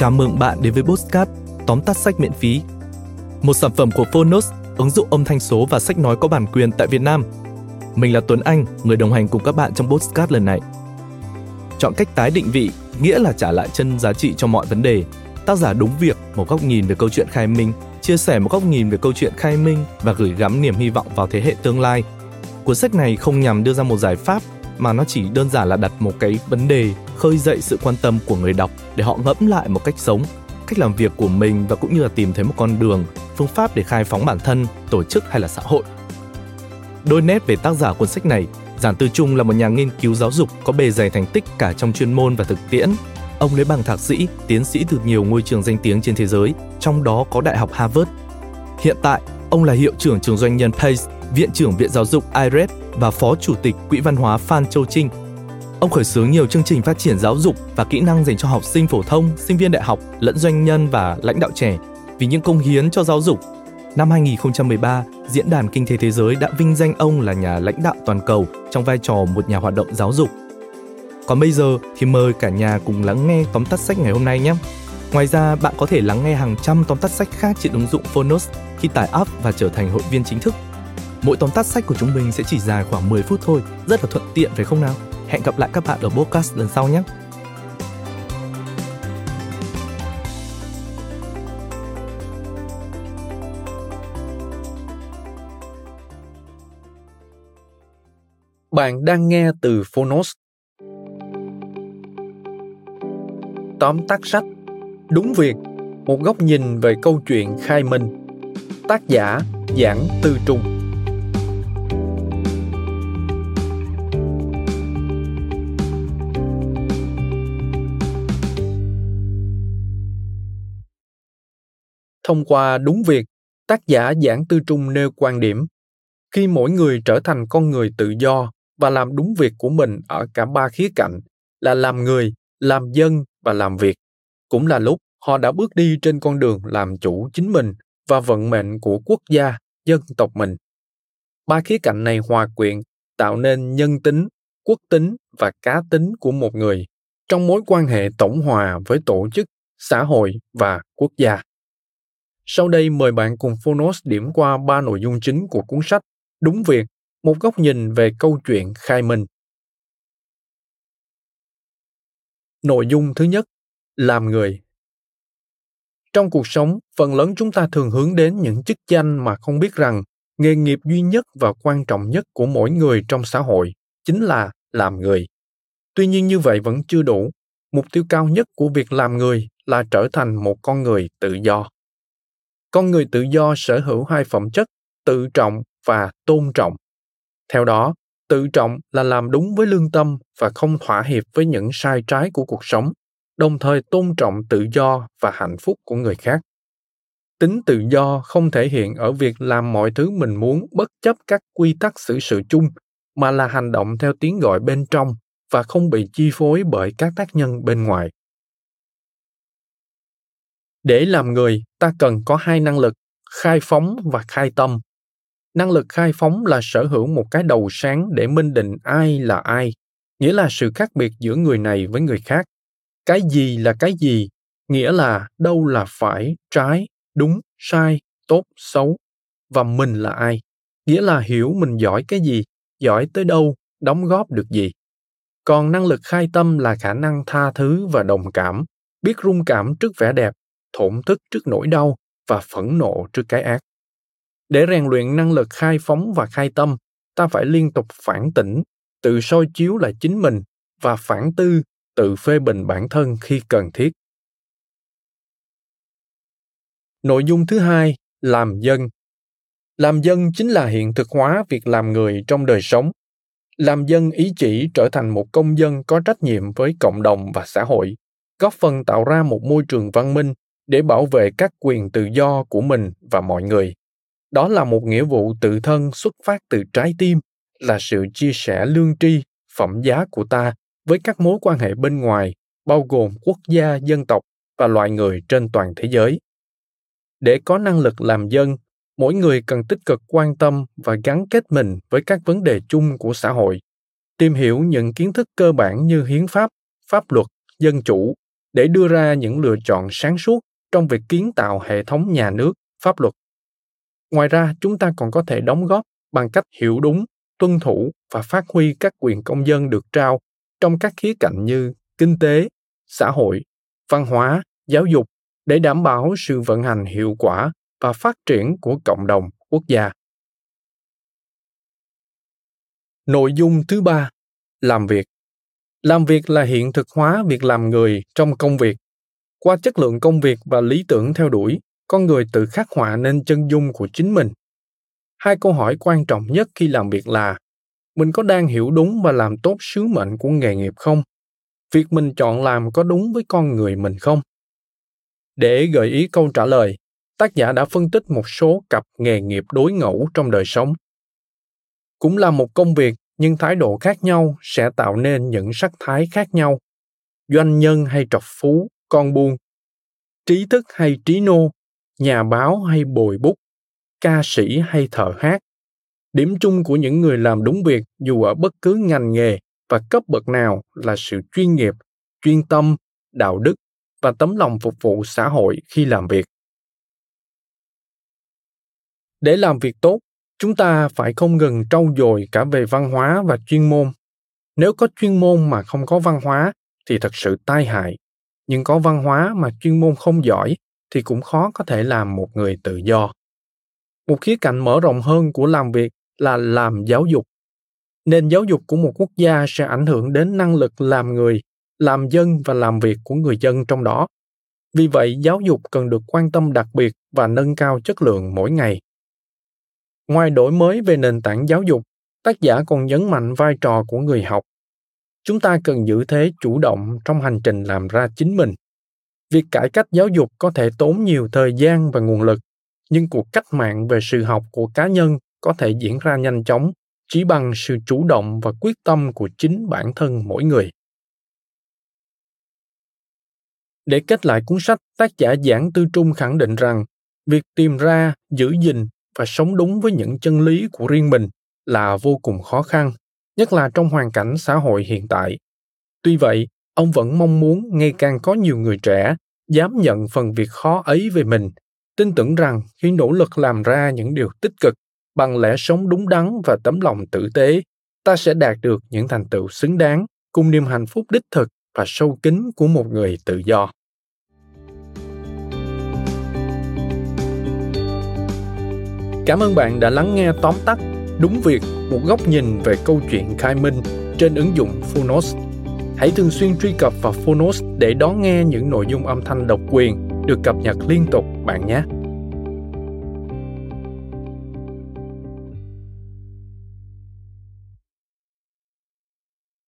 Chào mừng bạn đến với Postcard, tóm tắt sách miễn phí. Một sản phẩm của Phonos, ứng dụng âm thanh số và sách nói có bản quyền tại Việt Nam. Mình là Tuấn Anh, người đồng hành cùng các bạn trong Postcard lần này. Chọn cách tái định vị, nghĩa là trả lại chân giá trị cho mọi vấn đề. Tác giả đúng việc, một góc nhìn về câu chuyện khai minh, chia sẻ một góc nhìn về câu chuyện khai minh và gửi gắm niềm hy vọng vào thế hệ tương lai. Cuốn sách này không nhằm đưa ra một giải pháp mà nó chỉ đơn giản là đặt một cái vấn đề khơi dậy sự quan tâm của người đọc để họ ngẫm lại một cách sống, cách làm việc của mình và cũng như là tìm thấy một con đường, phương pháp để khai phóng bản thân, tổ chức hay là xã hội. Đôi nét về tác giả cuốn sách này, giản tư trung là một nhà nghiên cứu giáo dục có bề dày thành tích cả trong chuyên môn và thực tiễn. Ông lấy bằng thạc sĩ, tiến sĩ từ nhiều ngôi trường danh tiếng trên thế giới, trong đó có đại học harvard. Hiện tại, ông là hiệu trưởng trường doanh nhân pace, viện trưởng viện giáo dục ired và phó chủ tịch quỹ văn hóa phan châu trinh Ông khởi xướng nhiều chương trình phát triển giáo dục và kỹ năng dành cho học sinh phổ thông, sinh viên đại học, lẫn doanh nhân và lãnh đạo trẻ vì những công hiến cho giáo dục. Năm 2013, Diễn đàn Kinh tế Thế giới đã vinh danh ông là nhà lãnh đạo toàn cầu trong vai trò một nhà hoạt động giáo dục. Còn bây giờ thì mời cả nhà cùng lắng nghe tóm tắt sách ngày hôm nay nhé. Ngoài ra, bạn có thể lắng nghe hàng trăm tóm tắt sách khác trên ứng dụng Phonos khi tải app và trở thành hội viên chính thức. Mỗi tóm tắt sách của chúng mình sẽ chỉ dài khoảng 10 phút thôi, rất là thuận tiện phải không nào? Hẹn gặp lại các bạn ở podcast lần sau nhé. Bạn đang nghe từ Phonos. Tóm tắt sách Đúng việc, một góc nhìn về câu chuyện khai minh. Tác giả Giảng Tư Trung Thông qua đúng việc, tác giả Giảng Tư Trung nêu quan điểm khi mỗi người trở thành con người tự do và làm đúng việc của mình ở cả ba khía cạnh là làm người, làm dân và làm việc, cũng là lúc họ đã bước đi trên con đường làm chủ chính mình và vận mệnh của quốc gia, dân tộc mình. Ba khía cạnh này hòa quyện tạo nên nhân tính, quốc tính và cá tính của một người trong mối quan hệ tổng hòa với tổ chức, xã hội và quốc gia. Sau đây mời bạn cùng Phonos điểm qua ba nội dung chính của cuốn sách Đúng việc, một góc nhìn về câu chuyện khai minh. Nội dung thứ nhất, làm người. Trong cuộc sống, phần lớn chúng ta thường hướng đến những chức danh mà không biết rằng nghề nghiệp duy nhất và quan trọng nhất của mỗi người trong xã hội chính là làm người. Tuy nhiên như vậy vẫn chưa đủ. Mục tiêu cao nhất của việc làm người là trở thành một con người tự do con người tự do sở hữu hai phẩm chất, tự trọng và tôn trọng. Theo đó, tự trọng là làm đúng với lương tâm và không thỏa hiệp với những sai trái của cuộc sống, đồng thời tôn trọng tự do và hạnh phúc của người khác. Tính tự do không thể hiện ở việc làm mọi thứ mình muốn bất chấp các quy tắc xử sự chung, mà là hành động theo tiếng gọi bên trong và không bị chi phối bởi các tác nhân bên ngoài để làm người, ta cần có hai năng lực, khai phóng và khai tâm. Năng lực khai phóng là sở hữu một cái đầu sáng để minh định ai là ai, nghĩa là sự khác biệt giữa người này với người khác. Cái gì là cái gì, nghĩa là đâu là phải, trái, đúng, sai, tốt, xấu, và mình là ai, nghĩa là hiểu mình giỏi cái gì, giỏi tới đâu, đóng góp được gì. Còn năng lực khai tâm là khả năng tha thứ và đồng cảm, biết rung cảm trước vẻ đẹp thổn thức trước nỗi đau và phẫn nộ trước cái ác. Để rèn luyện năng lực khai phóng và khai tâm, ta phải liên tục phản tỉnh, tự soi chiếu lại chính mình và phản tư tự phê bình bản thân khi cần thiết. Nội dung thứ hai, làm dân. Làm dân chính là hiện thực hóa việc làm người trong đời sống. Làm dân ý chỉ trở thành một công dân có trách nhiệm với cộng đồng và xã hội, góp phần tạo ra một môi trường văn minh để bảo vệ các quyền tự do của mình và mọi người. Đó là một nghĩa vụ tự thân xuất phát từ trái tim, là sự chia sẻ lương tri, phẩm giá của ta với các mối quan hệ bên ngoài, bao gồm quốc gia, dân tộc và loài người trên toàn thế giới. Để có năng lực làm dân, mỗi người cần tích cực quan tâm và gắn kết mình với các vấn đề chung của xã hội, tìm hiểu những kiến thức cơ bản như hiến pháp pháp luật, dân chủ để đưa ra những lựa chọn sáng suốt trong việc kiến tạo hệ thống nhà nước, pháp luật. Ngoài ra, chúng ta còn có thể đóng góp bằng cách hiểu đúng, tuân thủ và phát huy các quyền công dân được trao trong các khía cạnh như kinh tế, xã hội, văn hóa, giáo dục để đảm bảo sự vận hành hiệu quả và phát triển của cộng đồng quốc gia. Nội dung thứ ba, làm việc. Làm việc là hiện thực hóa việc làm người trong công việc qua chất lượng công việc và lý tưởng theo đuổi, con người tự khắc họa nên chân dung của chính mình. Hai câu hỏi quan trọng nhất khi làm việc là, mình có đang hiểu đúng và làm tốt sứ mệnh của nghề nghiệp không? Việc mình chọn làm có đúng với con người mình không? Để gợi ý câu trả lời, tác giả đã phân tích một số cặp nghề nghiệp đối ngẫu trong đời sống. Cũng là một công việc, nhưng thái độ khác nhau sẽ tạo nên những sắc thái khác nhau. Doanh nhân hay trọc phú con buôn. Trí thức hay trí nô, nhà báo hay bồi bút, ca sĩ hay thợ hát. Điểm chung của những người làm đúng việc dù ở bất cứ ngành nghề và cấp bậc nào là sự chuyên nghiệp, chuyên tâm, đạo đức và tấm lòng phục vụ xã hội khi làm việc. Để làm việc tốt, chúng ta phải không ngừng trau dồi cả về văn hóa và chuyên môn. Nếu có chuyên môn mà không có văn hóa thì thật sự tai hại nhưng có văn hóa mà chuyên môn không giỏi thì cũng khó có thể làm một người tự do. Một khía cạnh mở rộng hơn của làm việc là làm giáo dục. Nền giáo dục của một quốc gia sẽ ảnh hưởng đến năng lực làm người, làm dân và làm việc của người dân trong đó. Vì vậy, giáo dục cần được quan tâm đặc biệt và nâng cao chất lượng mỗi ngày. Ngoài đổi mới về nền tảng giáo dục, tác giả còn nhấn mạnh vai trò của người học chúng ta cần giữ thế chủ động trong hành trình làm ra chính mình. Việc cải cách giáo dục có thể tốn nhiều thời gian và nguồn lực, nhưng cuộc cách mạng về sự học của cá nhân có thể diễn ra nhanh chóng, chỉ bằng sự chủ động và quyết tâm của chính bản thân mỗi người. Để kết lại cuốn sách, tác giả giảng tư trung khẳng định rằng, việc tìm ra, giữ gìn và sống đúng với những chân lý của riêng mình là vô cùng khó khăn nhất là trong hoàn cảnh xã hội hiện tại. Tuy vậy, ông vẫn mong muốn ngày càng có nhiều người trẻ dám nhận phần việc khó ấy về mình, tin tưởng rằng khi nỗ lực làm ra những điều tích cực, bằng lẽ sống đúng đắn và tấm lòng tử tế, ta sẽ đạt được những thành tựu xứng đáng cùng niềm hạnh phúc đích thực và sâu kín của một người tự do. Cảm ơn bạn đã lắng nghe tóm tắt đúng việc, một góc nhìn về câu chuyện khai minh trên ứng dụng phonos. Hãy thường xuyên truy cập vào phonos để đón nghe những nội dung âm thanh độc quyền được cập nhật liên tục, bạn nhé.